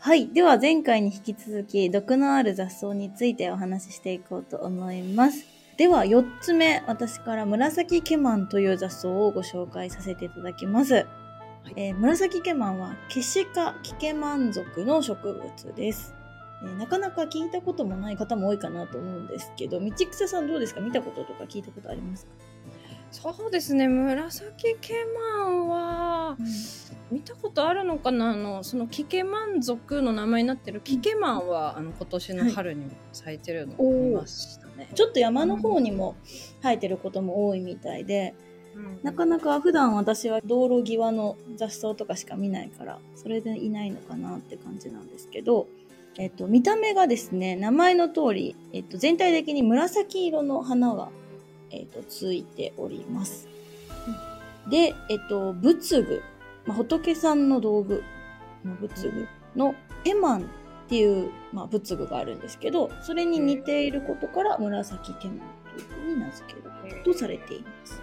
はい。では前回に引き続き、毒のある雑草についてお話ししていこうと思います。では4つ目、私から紫ケマンという雑草をご紹介させていただきます。えー紫ケマンはケシ科キケマン属の植物です、えーなかなか聞いたこともない方も多いかなと思うんですけど、道草さんどうですか？見たこととか聞いたことありますか、そうですね。紫ケマンは見たことあるのかな？あのそのキケマン族の名前になってるキケマンは、あの今年の春にも咲いてるのを見ましたね。ちょっと山の方にも生えてることも多いみたいで、うん。なかなか普段私は道路際の雑草とかしか見ないから、それでいないのかなって感じなんですけど、えっと、見た目がですね、名前の通り、えっと、全体的に紫色の花が、えっと、ついております。で、えっと、仏具、まあ、仏さんの道具の仏具のケマンっていう、まあ、仏具があるんですけど、それに似ていることから紫ケマンというふうに名付けるとされています。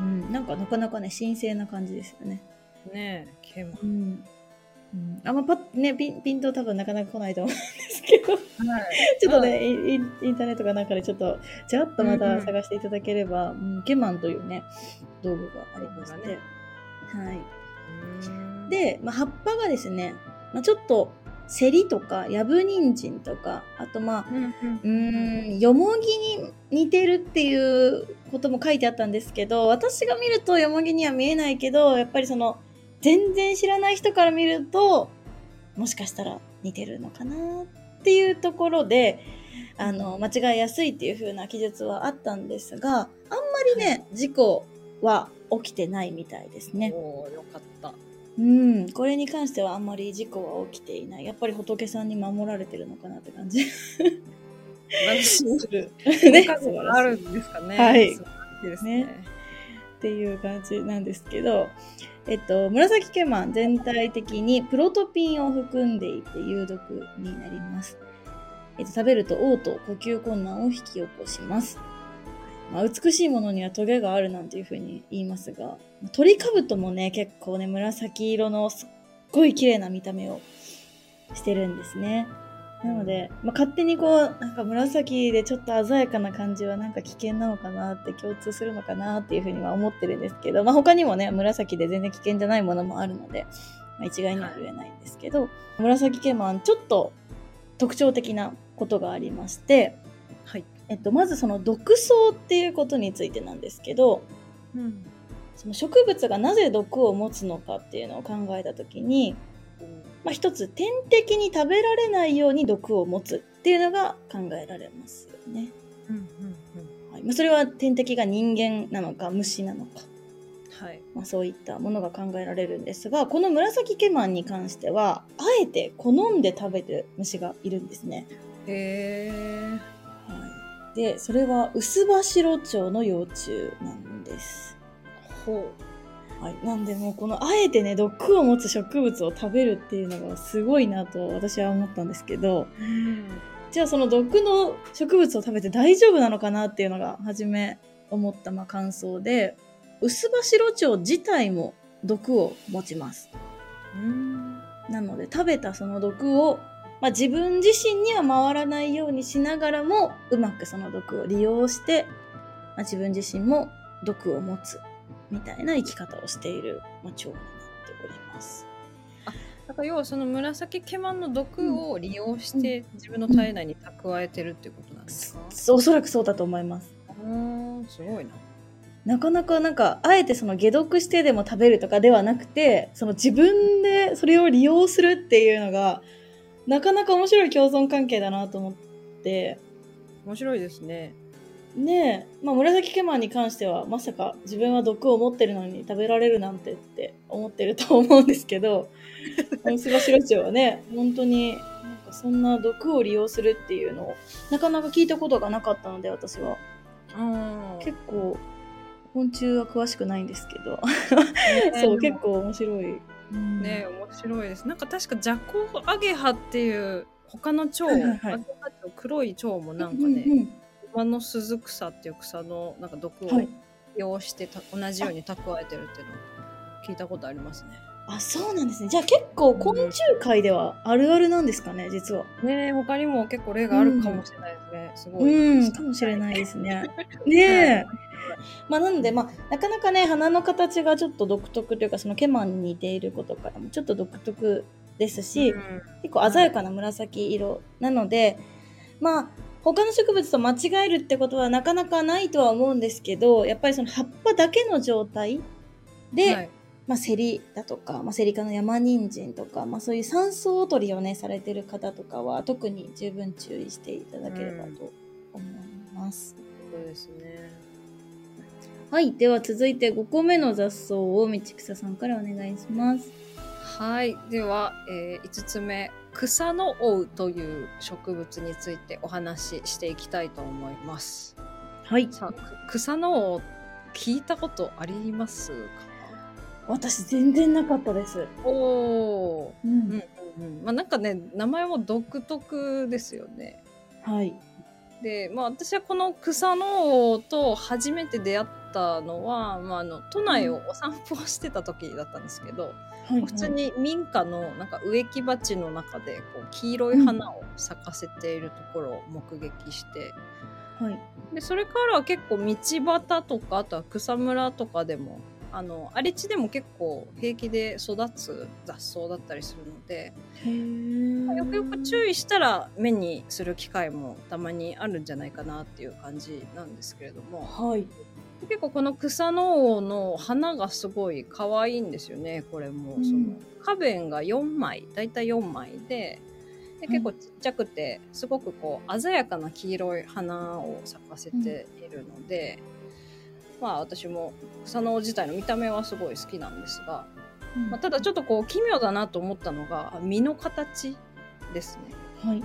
うん、なんかなかなかね、神聖な感じですよね。ねえケマン。うん。うん、あんまパッねピン、ピンと多分なかなか来ないと思うんですけど、はい、ちょっとね、インインターネットかなんかでちょっと、ちらっとまたうんうん。探していただければ、うんケマンというね、道具がありまして、ね。はい。うん、で、まあ、葉っぱがですね、まあ、ちょっと、セリとか、ヤブニンジンとか、あとまあ、うんうん、よもぎに似てるっていうことも書いてあったんですけど、私が見るとよもぎには見えないけど、やっぱりその、全然知らない人から見ると、もしかしたら似てるのかなっていうところで、あの、間違いやすいっていう風な記述はあったんですが、あんまりね、事故は起きてないみたいですね。おーよかった。うん、これに関してはあんまり事故は起きていない。やっぱり仏さんに守られてるのかなって感じ。私する？ね、あるんですかね。はいですね。っていう感じなんですけど、えっと、紫ケマン全体的にプロトピンを含んでいて有毒になります。えっと、食べると嘔吐、呼吸困難を引き起こします。まあ、美しいものにはトゲがあるなんていうふうに言いますが、鳥かぶともね、結構ね、紫色のすっごい綺麗な見た目をしてるんですね。なので、まあ、勝手にこう、なんか紫でちょっと鮮やかな感じはなんか危険なのかなって共通するのかなっていうふうには思ってるんですけど、まあ、他にもね、紫で全然危険じゃないものもあるので、まあ、一概には言えないんですけど、紫ケマンちょっと特徴的なことがありまして、はい。えっと、まずその毒草っていうことについてなんですけど、うん。その植物がなぜ毒を持つのかっていうのを考えたときに、まあ、一つ天敵に食べられないように毒を持つっていうのが考えられますよね。うんうんはいまあ、それは天敵が人間なのか虫なのか、うん。はい。まあ、そういったものが考えられるんですがこの紫ケマンに関してはあえて好んで食べてる虫がいるんですね。へえ。はい、でそれはウスバシロチョウの幼虫なんです。ほはい、なんでもうこのあえてね毒を持つ植物を食べるっていうのがすごいなと私は思ったんですけどう。うん。じゃあその毒の植物を食べて大丈夫なのかなっていうのが初め思ったまあ感想でウスバシロチョウ自体も毒を持ちます。うん。なので食べたその毒を、まあ、自分自身には回らないようにしながらもうまくその毒を利用して、まあ、自分自身も毒を持つみたいな生き方をしている、まあ、蝶になっております。だから要はその紫ケマンの毒を利用して自分の体内に蓄えてるっていうことなんですか、おそらくそうだと思います。うん、すごいな。なかなかなんか、あえてその解毒してでも食べるとかではなくて、その自分でそれを利用するっていうのが、なかなか面白い共存関係だなと思って、面白いですね。ねえ、まあ、紫ケマンに関しては、まさか自分は毒を持ってるのに食べられるなんてって思ってると思うんですけど、スバシロチョウはね、本当に、なんかそんな毒を利用するっていうのを、なかなか聞いたことがなかったので、私は。うん。結構、昆虫は詳しくないんですけど、そう、結構面白い。うんね面白いです。なんか確かジャコアゲハっていう他の蝶、はいはい黒い蝶もなんかね、うんうん馬の鈴草っていう草のなんか毒をはい。利用してた、同じように蓄えてるっていうのを聞いたことありますね。あそうなんですね。じゃあ結構昆虫界ではあるあるなんですかね実は。ねえ他にも結構例があるかもしれないですね、すごい。うんかもしれないですね。ねえ、まあなのでまあなかなかね花の形がちょっと独特というかそのケマンに似ていることからもちょっと独特ですし、うん。結構鮮やかな紫色なので、まあ他の植物と間違えるってことはなかなかないとは思うんですけどやっぱりその葉っぱだけの状態で、はい。まあ、セリだとか、まあ、セリ科の山人参とか、まあ、そういう山草取りをねされてる方とかは特に十分注意していただければと思います。そうですね。はい。では続いて5個目の雑草を道草さんからお願いします。はい。では、え5つ目草の尾という植物についてお話ししていきたいと思います。はい。さ草の尾聞いたことありますか？私全然なかったです。おおうん。うんうんうん。まあなんかね名前も独特ですよね。はい。でまあ私はこの草の尾と初めて出会ったのは、まあ、あの都内をお散歩をしてた時だったんですけど、はい、普通に民家のなんか植木鉢の中でこう黄色い花を咲かせているところを目撃して、はい。でそれからは結構道端とかあとは草むらとかでもあの荒れ地でも結構平気で育つ雑草だったりするので、よくよく注意したら目にする機会もたまにあるんじゃないかなっていう感じなんですけれどもはい。結構この草の王の花がすごい可愛いんですよね。これも、うん。その花弁が4枚だいたい4枚でで結構ちっちゃくてすごくこう鮮やかな黄色い花を咲かせているので、まあ私も草の王自体の見た目はすごい好きなんですが、まあ、ただちょっとこう奇妙だなと思ったのが実の形ですね。はい。うん。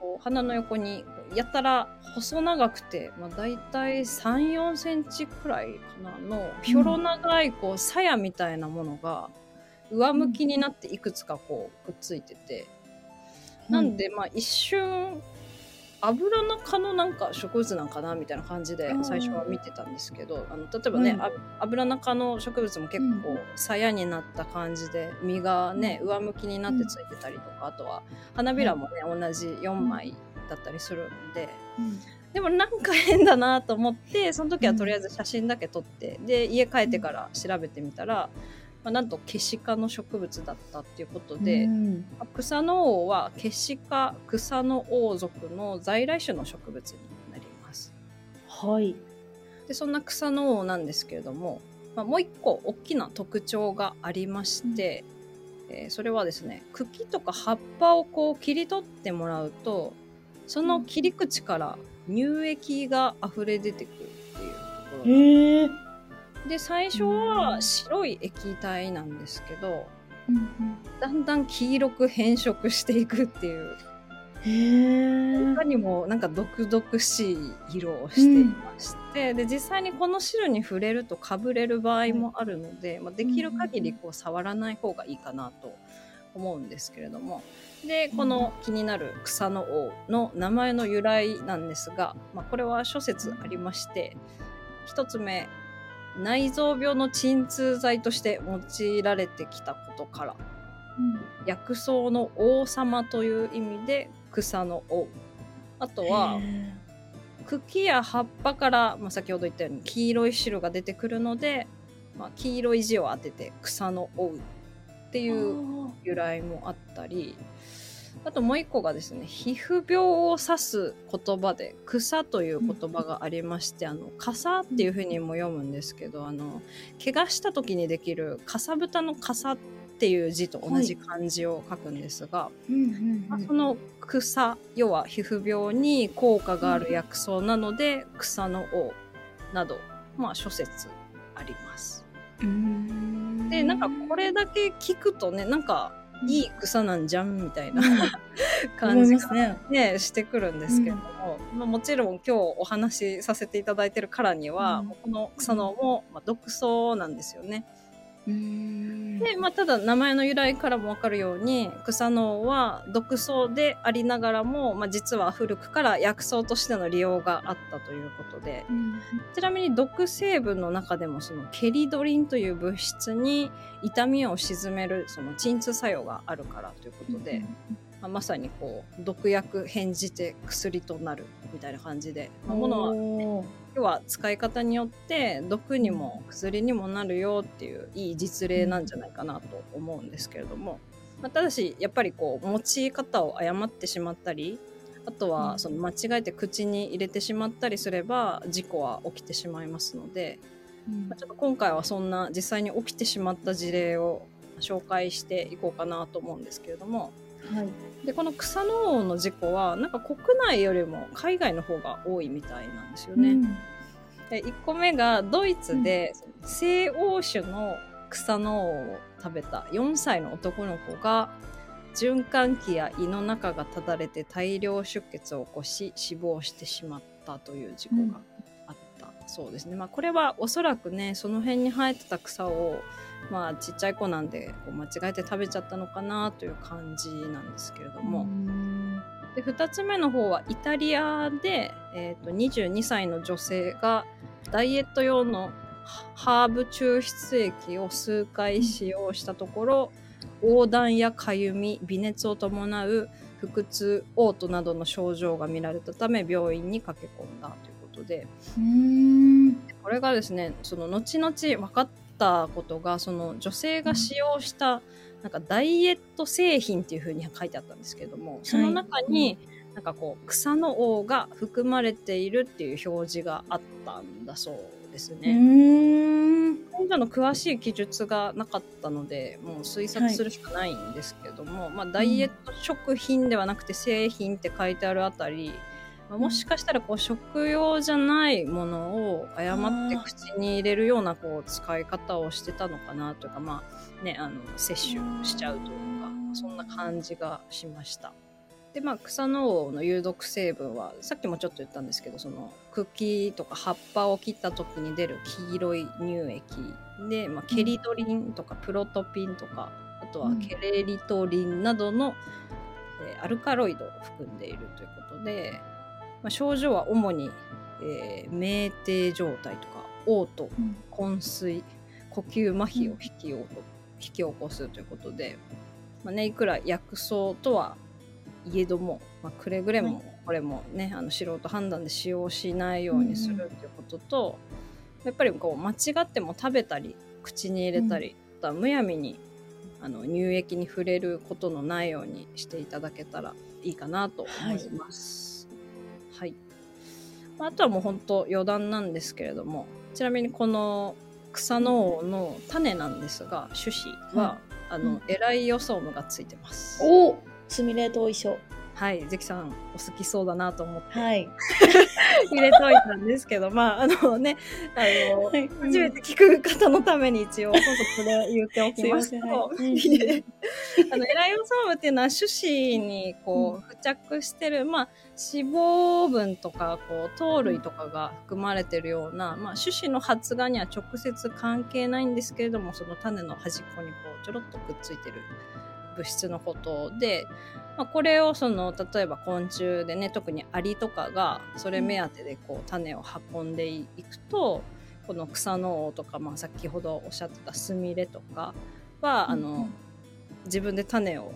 こう鼻の横にやったら細長くて、まあ、大体3 4センチくらいかなのひょろ長いこう鞘みたいなものが上向きになっていくつかこうくっついてて、なんでまあ一瞬油中のなんか植物なんかなみたいな感じで最初は見てたんですけどあの例えばね、うん。あ油中の植物も結構うん鞘になった感じで実がね上向きになってついてたりとかあとは花びらもね同じ4枚だったりするんで。うんでもなんか変だなと思って その時はとりあえず写真だけ撮って、で家帰ってから調べてみたら、まあ、なんとケシ科の植物だったっていうことで、うんまあ草の王はケシ科草の王族の在来種の植物になります。はい。でそんな草の王なんですけれども、まあ、もう一個大きな特徴がありまして、えーそれはですね茎とか葉っぱをこう切り取ってもらうとその切り口から乳液が溢れ出てくるっていうところへえ。で最初は白い液体なんですけどうんだんだん黄色く変色していくっていう。うん、へえ。他にもなんか毒々しい色をしていまして、で実際にこの汁に触れるとかぶれる場合もあるので、まあ、できる限りこう触らない方がいいかなと思うんですけれども。でこの気になる草の王の名前の由来なんですが、まあ、これは諸説ありまして一つ目内臓病の鎮痛剤として用いられてきたことから薬草の王様という意味で草の王。あとはへ茎や葉っぱから、まあ、先ほど言ったように黄色い汁が出てくるので、まあ、黄色い字を当てて草の王ってえいう由来もあったりあともう一個がですね皮膚病を指す言葉で草という言葉がありまして、あの傘っていうふうにも読むんですけどあの怪我した時にできるかさぶたの傘っていう字と同じ漢字を書くんですが、その草要は皮膚病に効果がある薬草なので、草の王など、まあ、諸説あります。うんでなんかこれだけ聞くとねなんかいい草なんじゃんみたいな感思いじが、ね。ね、してくるんですけれども、まあ、もちろん今日お話しさせていただいてるからには、うんこの草のも、まあ、毒草なんですよね。うん。で、まあ、ただ名前の由来からもわかるように草の王は毒草でありながらも、まあ、実は古くから薬草としての利用があったということで。ちなみに毒成分の中でもそのケリドリンという物質に痛みを鎮めるその鎮痛作用があるからということで、まあ、まさにこう毒薬変じて薬となるみたいな感じで、まあ、ものは要は使い方によって毒にも薬にもなるよっていういい実例なんじゃないかなと思うんですけれども、まあ、ただしやっぱりこう用い方を誤ってしまったりあとうん。はその間違えて口に入れてしまったりすれば事故は起きてしまいますので、まあちょっと今回はそんな実際に起きてしまった事例を紹介していこうかなと思うんですけれどもはいでこの草の王の事故はなんか国内よりも海外の方が多いみたいなんですよね。で1個目がドイツで西欧種の草の王を食べた4歳の男の子が循環器や胃の中がただれて大量出血を起こし死亡してしまったという事故があったそうですね。まあ、これはおそらくねその辺に生えてた草をまあちっちゃい子なんでこう間違えて食べちゃったのかなという感じなんですけれども。で2つ目の方はイタリアで、えー、と22歳の女性がダイエット用のハーブ抽出液を数回使用したところ、横断やかゆみ微熱を伴う腹痛嘔吐などの症状が見られたため病院に駆け込んだということで。うん。これがですねその後々分かったことがその女性が使用したなんかダイエット製品っていう風に書いてあったんですけれどもその中に、なんかこう草の王が含まれているっていう表示があったんだそうですうね。ん。今度の詳しい記述がなかったのでもう推察するしかないんですけども、まあ、ダイエット食品ではなくて製品って書いてあるあたり、まあもしかしたらこう食用じゃないものを誤って口に入れるようなこう使い方をしてたのかなというかまあねあの摂取しちゃうというかそんな感じがしました。でまあ草の王の有毒成分はさっきもちょっと言ったんですけどその茎とか葉っぱを切った時に出る黄色い乳液で、まあ、ケリドリンとかプロトピンとかあとはうん。ケレリトリンなどの、えーアルカロイドを含んでいるということで、まあ、症状は主に、えー酩酊状態とか嘔吐うん。昏睡呼吸麻痺を引き起こ引き起こすということで、まあね、いくら薬草とはいえども、まあ、くれぐれはい。もこれもね、あの素人判断で使用しないようにするということと、やっぱりこう間違っても食べたり口に入れたり、あとはむやみにあの乳液に触れることのないようにしていただけたらいいかなと思います。はい、まああとはもう本当余談なんですけれどもちなみにこの草の王の種なんですが種子は、はあのエライオソームがついてます。おすみれと一緒はい、関さんお好きそうだなと思って。はい。入れといたんですけど、まあ あのね、あの、はい。初めて聞く方のために一応本当これ言っておきますと、はい。あのエライオソームっていうのは種子にこう付着してる、まあ脂肪分とかこう糖類とかが含まれてるような、まあ種子の発芽には直接関係ないんですけれども、その種の端っこにこうちょろっとくっついてる物質のことで、まあ、これをその例えば昆虫でね特にアリとかがそれ目当てでこう種を運んでいくとこの草の王とか、まあ、先ほどおっしゃってたスミレとかは、あの自分で種を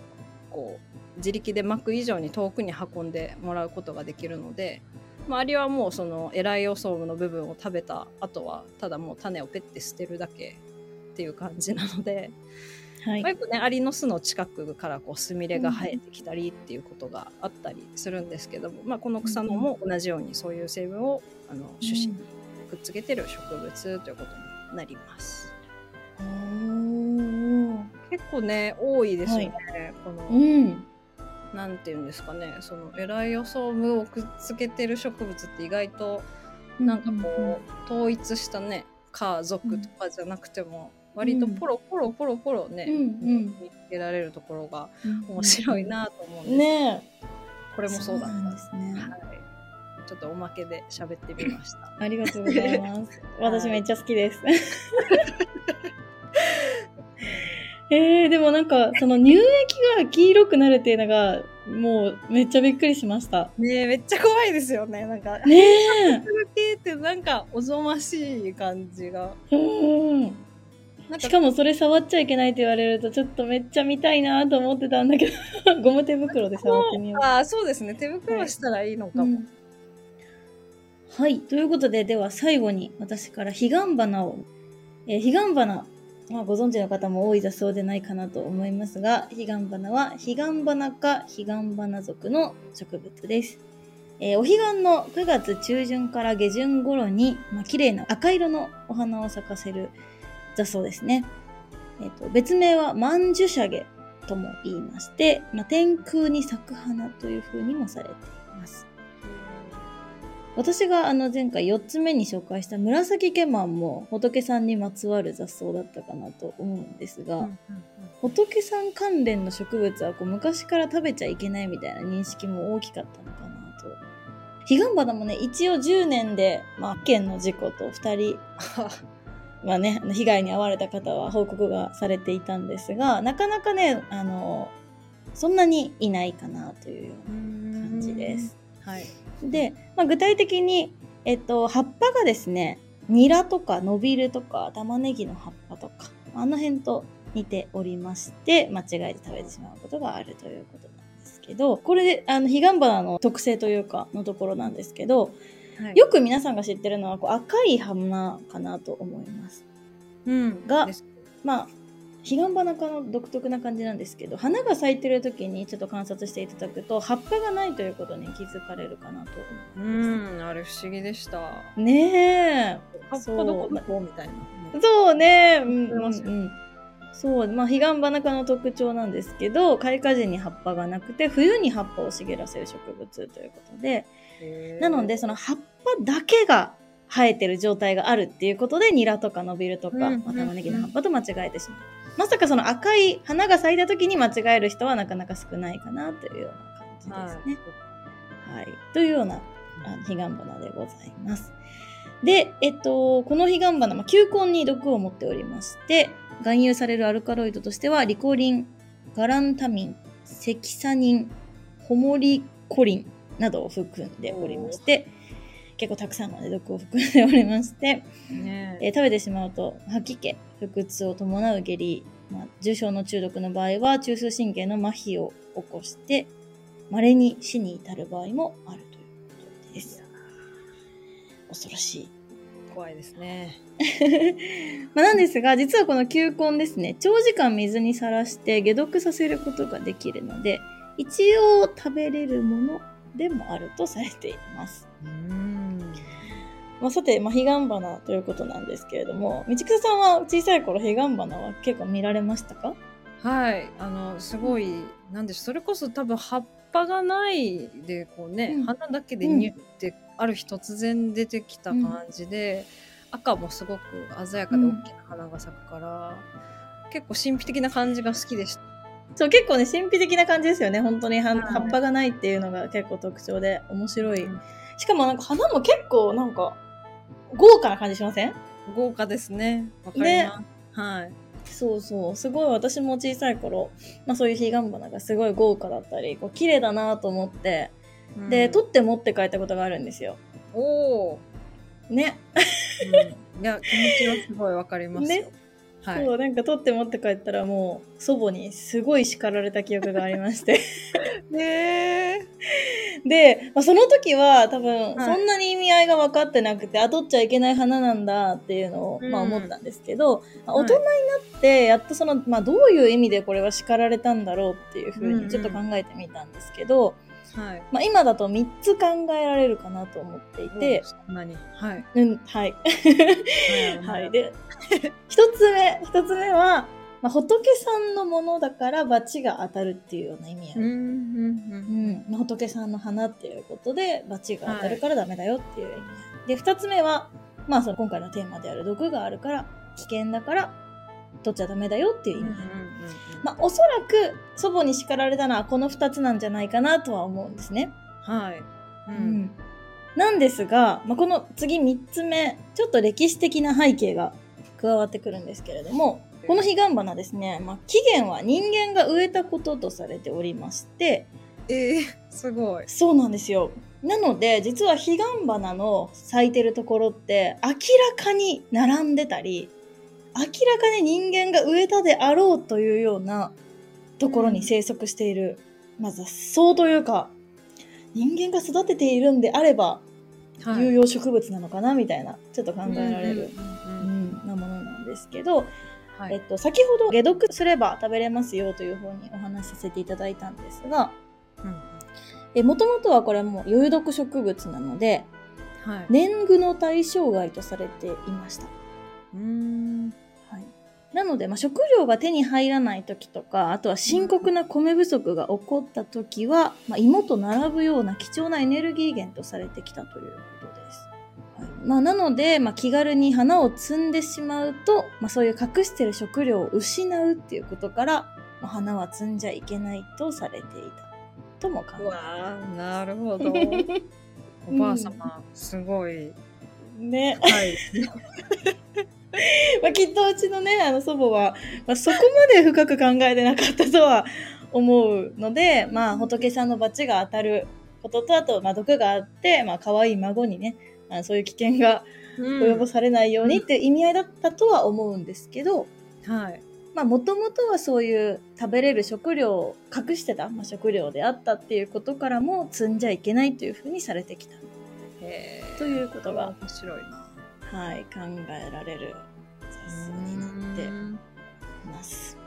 こう自力で巻く以上に遠くに運んでもらうことができるので、まあ、アリはもうそのエライオソームの部分を食べた後はただもう種をペッて捨てるだけっていう感じなので。はい。まあ、よくねアリの巣の近くからこうスミレが生えてきたりっていうことがあったりするんですけども、まあ、この草のも同じようにそういう成分をあの種子にくっつけてる植物ということになります。おー。結構ね多いですよね、この、うん。なんていうんですかねそのエライオソームをくっつけてる植物って意外となんかこう、統一したね家族とかじゃなくても割とポロポロポロポロね、うんうん。見つけられるところがうん。面白いなと思うんです、ね。これえもそうだった。ですね。はい、ちょっとおまけで喋ってみました。ありがとうございます。私めっちゃ好きです。えー、でもなんか、その乳液が黄色くなるっていうのが、もうめっちゃびっくりしました。ねえめっちゃ怖いですよね。なんかねえ。系ってなんかおぞましい感じが。うん。なんしかもそれ触っちゃいけないって言われると、ちょっとめっちゃ見たいなと思ってたんだけど、ゴム手袋で触ってみよう。ああそうですね手袋したらいいのかも、うんはい。ということで、では最後に私から彼岸花を、えー彼岸花、まあ、ご存知の方も多いだそうでないかなと思いますが、彼岸花は彼岸花か彼岸花属の植物です。えーお彼岸の9月中旬から下旬頃に、まあ、綺麗な赤色のお花を咲かせる雑草ですね。えっ、と、別名は万樹シャゲとも言いまして、まあ、天空に咲く花という風にもされています。私があの前回4つ目に紹介した紫ケマンも仏さんにまつわる雑草だったかなと思うんですが、うんうんうん仏さん関連の植物はこう昔から食べちゃいけないみたいな認識も大きかったのかなと。彼岸花もね、一応10年で、まあ、の事故と2人、まあね、被害に遭われた方は報告がされていたんですが、なかなかね、あの、そんなにいないかなというような感じです。はいで、まあ、具体的に、えっと、葉っぱがですね、ニラとかノビルとか玉ねぎの葉っぱとか、あの辺と似ておりまして、間違えて食べてしまうことがあるということなんですけど、これで、あの、彼岸花の特性というか、のところなんですけど、はいよく皆さんが知ってるのは、こう赤い花かなと思います。うんがまあ、彼岸花科の独特な感じなんですけど、花が咲いてる時にちょっと観察していただくと、葉っぱがないということに気づかれるかなとう思います。んあれ不思議でしたね葉っぱどこどこみたいなえ。そうね。うん、うん。そう、まあ、彼岸花科の特徴なんですけど、開花時に葉っぱがなくて、冬に葉っぱを茂らせる植物ということで、なので、その葉っぱだけが生えてる状態があるっていうことで、ニラとかノビルとか、うんまあ玉ねぎの葉っぱと間違えてしまう。まさかその赤い花が咲いた時に間違える人はなかなか少ないかなというような感じですね。はい。というような彼岸花でございます。で、えっと、この彼岸花、まあ、球根に毒を持っておりまして、含有されるアルカロイドとしては、リコリン、ガランタミン、セキサニン、ホモリコリンなどを含んでおりまして、結構たくさんの、ね、毒を含んでおりまして、ねえー食べてしまうと吐き気、腹痛を伴う下痢、まあ、重症の中毒の場合は中枢神経の麻痺を起こして、稀に死に至る場合もあるということです。恐ろしい。怖いですね まあなんですが、実はこの球根ですね、長時間水にさらして解毒させることができるので、一応食べれるものでもあるとされています。うん。まあ、さて、まあ、彼岸花ということなんですけれども、道草さんは小さい頃彼岸花は結構見られましたか？はい。あのすごいなんでしょう。それこそ多分葉っぱがないでこうね、うん。花だけでニュってある日突然出てきた感じで、赤もすごく鮮やかで大きな花が咲くから、結構神秘的な感じが好きでしたそう、結構ね、神秘的な感じですよね。本当に葉っぱがないっていうのが結構特徴で面白い。うん。しかもなんか花も結構なんか豪華な感じしません？豪華ですね。わかります、はい。そうそう。すごい私も小さい頃、まあそういう彼岸花がすごい豪華だったり、こう綺麗だなと思って、で、うん。取って持って帰ったことがあるんですよ。おお、ね。うん。いや気持ちはすごいわかりますよ、ねはい。そう、なんか取って持って帰ったらもう祖母にすごい叱られた記憶がありまして。ねで、まあ、その時は多分はい。そんなに意味合いが分かってなくて、あ、取っちゃいけない花なんだっていうのを、うん。まあ思ったんですけど、まあはい。大人になってやっとその、まあどういう意味でこれは叱られたんだろうっていうふううんうんにちょっと考えてみたんですけど、はい。まあ今だと3つ考えられるかなと思っていて、そんなに。はい。うん、はい。ははい。で、一つ目、一つ目は、まあ、仏さんのものだから罰が当たるっていうような意味合い。うんうんうん、まあ仏さんの花っていうことで罰が当たるからダメだよっていう意味合い、で二つ目は、まあ、その今回のテーマである毒があるから危険だから取っちゃダメだよっていう意味合い、まあ、おそらく祖母に叱られたのはこの二つなんじゃないかなとは思うんですね、はい、ううん。なんですが、まあ、この次三つ目ちょっと歴史的な背景が加わってくるんですけれどもこの彼岸花ですね、まあ、起源は人間が植えたこととされておりまして、えー、すごい。そうなんですよ。なので、実は彼岸花の咲いてるところって、明らかに並んでたり、明らかに人間が植えたであろうというようなところに生息している、まずそうというか、人間が育てているんであれば、は有用植物なのかなみたいな、ちょっと考えられる、うんうんうんうんなものなんですけど、はい。えっと、先ほど解毒すれば食べれますよという方にお話しさせていただいたんですが、うんえ、もともとはこれも有毒植物なので、はい。年貢の対象外とされていました。うーん。はい。なので、まあ、食料が手に入らない時とか、あとは深刻な米不足が起こった時は、まあ、芋と並ぶような貴重なエネルギー源とされてきたということです。はいまあ、なので、まあ、気軽に花を摘んでしまうと、まあ、そういう隠してる食料を失うっていうことから、まあ、花は摘んじゃいけないとされていたとも考えうわーなるほど。おばあ様、すごい。ね。はい。まあ、きっとうちのね、あの祖母は、まあ、そこまで深く考えてなかったとは思うので、まあ、仏さんの罰が当たることと、あと、まあ、毒があって、まあ、可愛い孫にね、あのそういう危険が及ぼされないようにっていう意味合いだったとは思うんですけど、はい。まあ、もともとはそういう食べれる食料を隠してた、まあ、食料であったっていうことからも積んじゃいけないというふうにされてきたということが、面白いな。はい、考えられる雑草になっています。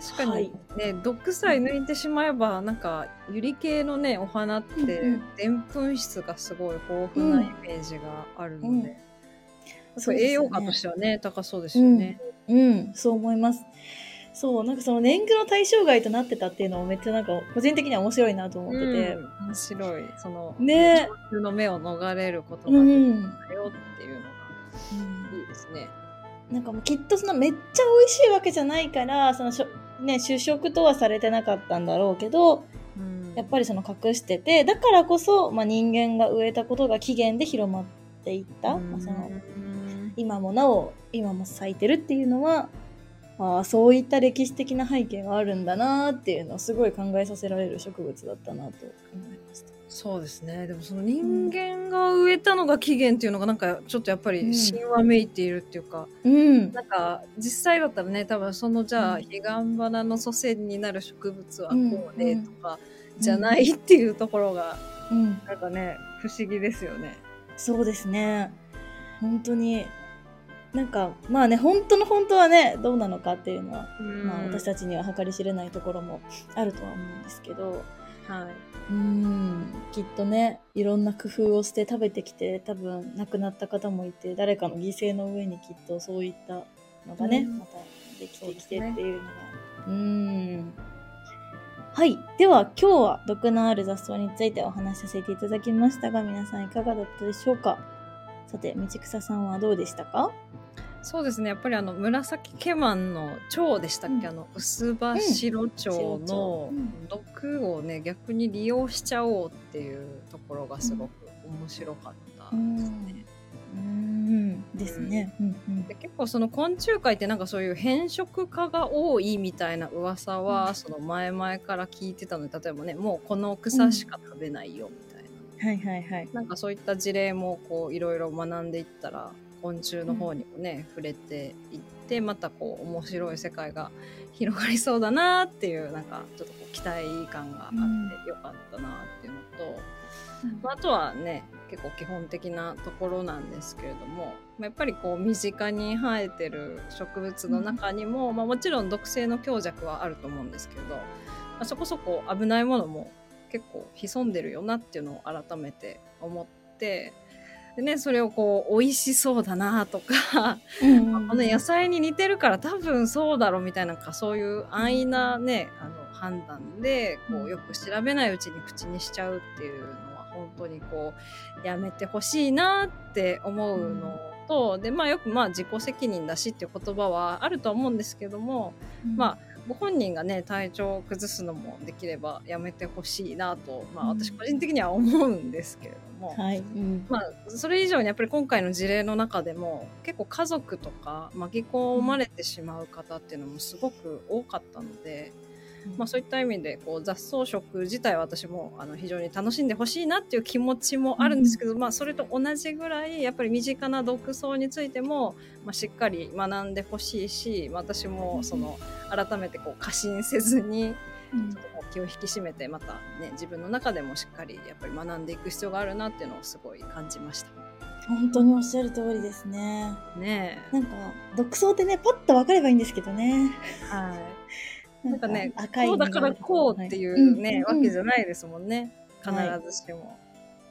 確かに、はいね毒さえ抜いてしまえばなんかユリ系のねお花ってうんうんでんぷん質がすごい豊富なイメージがあるので、うんうですよね栄養価としてはね高そうですよね。うん、そう思います。そう、なんかその年貢の対象外となってたっていうのもめっちゃなんか個人的には面白いなと思ってて。うん面白いそのねの目を逃れることうん。ができだよっていうのがいいですね。なんかもうきっとそのめっちゃ美味しいわけじゃないから、そのしょ、ね、主食とはされてなかったんだろうけど、うんやっぱりその隠してて、だからこそ、まあ、人間が植えたことが起源で広まっていった。まあ、そのうん今もなお、今も咲いてるっていうのは、ああ、そういった歴史的な背景があるんだなっていうのをすごい考えさせられる植物だったなと思いました。そうですねでもその人間が植えたのが起源っていうのがなんかちょっとやっぱりうん神話めいているっていうか、うん。なんか実際だったらね多分そのじゃあうん彼岸花の祖先になる植物はこうでうんとかじゃないっていうところがうん。なんかね不思議ですよね。そうですね。本当に。なんか、まあね、本当の本当はね、どうなのかっていうのは、まあ私たちには計り知れないところもあるとは思うんですけど、はい、うん、きっとね、いろんな工夫をして食べてきて、多分亡くなった方もいて、誰かの犠牲の上にきっとそういったのがね、うんまたできてきてっていうのが。うん。はい。では、今日は毒のある雑草についてお話しさせていただきましたが、皆さんいかがだったでしょうかさて、道草さんはどうでしたかそうですね。やっぱりあの紫ケマンの蝶でしたっけ、うん。あの薄葉白蝶うんのうん。毒をね逆に利用しちゃおうっていうところがすごく面白かったですね。うん。ですね。うん。うんで結構その昆虫界ってなんかそういう変色化が多いみたいな噂は、うん。その前々から聞いてたので例えばねもうこの草しか食べないよみたいな、はいはいはい。なんかそういった事例もこういろいろ学んでいったら昆虫の方にもね、触れていってまたこう面白い世界が広がりそうだなっていうなんかちょっとこう期待感があってよかったなっていうのと、まあ、あとはね結構基本的なところなんですけれども、まあ、やっぱりこう身近に生えてる植物の中にも、まあ、もちろん毒性の強弱はあると思うんですけど、まあ、そこそこ危ないものも結構潜んでるよなっていうのを改めて思ってでねそれをこう美味しそうだなとかうん この野菜に似てるから多分そうだろうみたいななんかそういう安易なねあの判断でこうん。うよく調べないうちに口にしちゃうっていうのは本当にこうやめてほしいなって思うのと、でまあよくまあ自己責任だしっていう言葉はあるとは思うんですけども、まあご本人がね体調を崩すのもできればやめてほしいなと、まあ、うん。私個人的には思うんですけれども、はい。うん。まあ、それ以上にやっぱり今回の事例の中でも結構家族とか巻き込まれてしまう方っていうのもすごく多かったので、まあ、そういった意味でこう雑草食自体は私もあの非常に楽しんでほしいなっていう気持ちもあるんですけど、まあ、それと同じぐらいやっぱり身近な毒草についても、まあ、しっかり学んでほしいし私もその改めてこう過信せずにうんちょっとこう気を引き締めてまたね自分の中でもしっかりやっぱり学んでいく必要があるなっていうのをすごい感じました。本当におっしゃる通りですね。ねなんか、独草ってね、パッと分かればいいんですけどね。えはいなんかね、赤いこうだからこうっていうね、わけじゃい。ないですもんね。必はいずしも。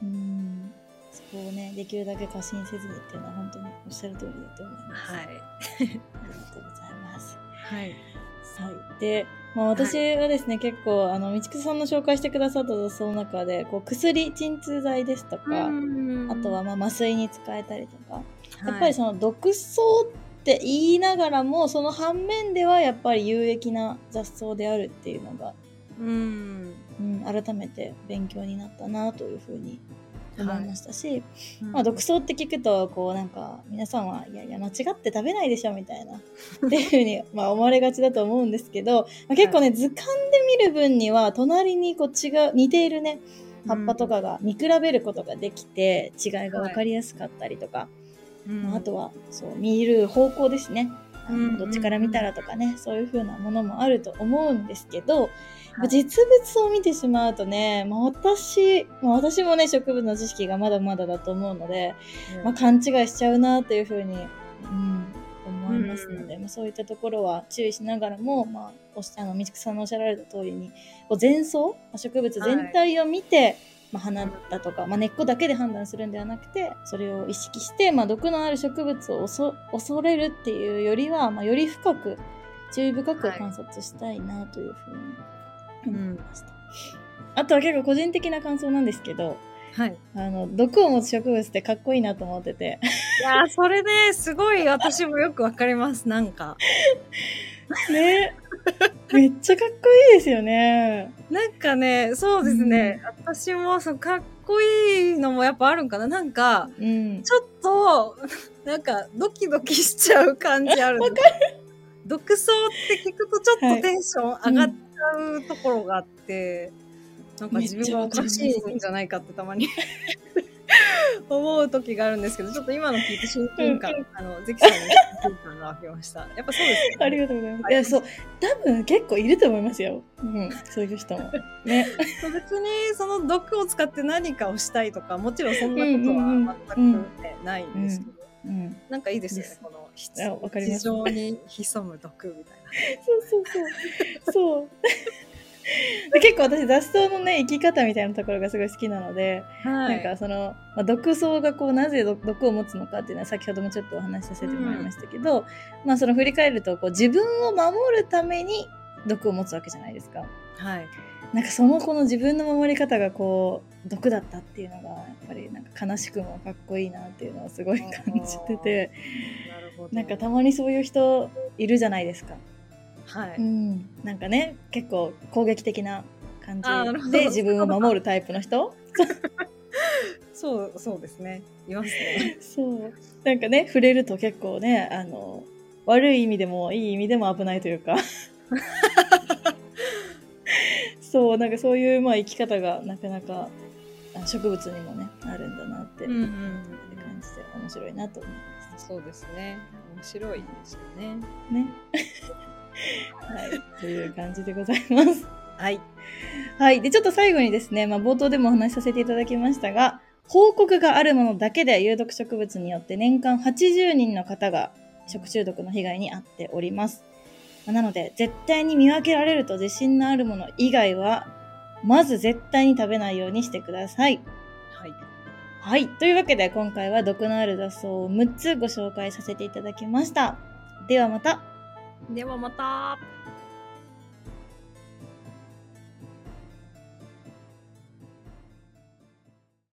うん。そこをね、できるだけ過信せずにっていうのは本当におっしゃる通りだと思います。はい。ありがとうございます。はい。はい。で、まあ私はですね、結構、あの、道草さんの紹介してくださった雑草の中で、こう、薬、鎮痛剤ですとか、あとは、まあ、麻酔に使えたりとか、やっぱりその毒草って言いながらもその反面ではやっぱり有益な雑草であるっていうのが、うん。うん、改めて勉強になったなというふうに思いましたし、うんまあ、毒草って聞くとこうなんか皆さんはいやいや間違って食べないでしょみたいな っていうふうにまあ思われがちだと思うんですけど、まあ、結構ね、図鑑で見る分には隣にこう違う似ているね葉っぱとかが見比べることができて違いが分かりやすかったりとか、うん。まああとはそう見る方向ですね。どっちから見たらとかねそういう風なものもあると思うんですけど、はい。実物を見てしまうとね、まあ、私、まあ、私もね植物の知識がまだまだだと思うので、まあ、勘違いしちゃうなという風に、うん、思いますので、まあ、そういったところは注意しながらも、まあ、おっしあの道草さんのおっしゃられた通りにこう全草まあ植物全体を見て、まあ、花だとか、まあ、根っこだけで判断するんではなくてそれを意識して、まあ、毒のある植物を恐恐れるっていうよりは、まあ、より深く注意深くはい。観察したいなというふうにうん思いました。あとは結構個人的な感想なんですけどはい。あの毒を持つ植物ってかっこいいなと思ってていやー、それね、すごい私もよくわかります、なんか。ねめっちゃかっこいいですよね。なんかね、そうですね、私もそうかっこいいのもやっぱあるんかな。なんか、うん、ちょっと、なんか、ドキドキしちゃう感じある。わかる独創って聞くとちょっとテンション上がっちゃうところがあって、なんか自分がおかしいんじゃないかってたまに思う時があるんですけど、ちょっと今の聞いて親近感、あの、ゼキさんに親近感が湧きました。やっぱそうですよね。ありがとうございます。いや、そう、多分結構いると思いますよ。うん、そういう人も。ね。別にその毒を使って何かをしたいとかもちろんそんなことは全く、ねないんですけど、うん。なんかいいですよねこの非常に潜む毒みたい そうそうそう。そう。で結構私雑草のね生き方みたいなところがすごい好きなので、な、はなんかその、まあ、毒草がこうなぜ毒毒を持つのかっていうのは先ほどもちょっとお話しさせてもらいましたけど、まあその振り返るとこう自分を守るために毒を持つわけじゃないですか。はいなんかそのこの自分の守り方がこう毒だったっていうのがやっぱりなんか悲しくもかっこいいなっていうのはすごい感じてて。なるほどなんかたまにそういう人いるじゃないですか。はい、うん、なんかね結構攻撃的な感じで自分を守るタイプの人？そうそうですね。いますね。そう。なんかね触れると結構ねあの悪い意味でもいい意味でも危ないというか。そうなんかそういうまあ生き方がなかなかあ植物にもねあるんだなってうんうん感じて面白いなと思いまそうですね面白いですよねすね。はい、という感じでございます。はいはい。で、ちょっと最後にですね、まあ、冒頭でもお話しさせていただきましたが、報告があるものだけで有毒植物によって年間80人の方が食中毒の被害に遭っております。まあなので、絶対に見分けられると自信のあるもの以外は、まず絶対に食べないようにしてください。はいはい。というわけで、今回は毒のある雑草を6つご紹介させていただきました。ではまた。ではまた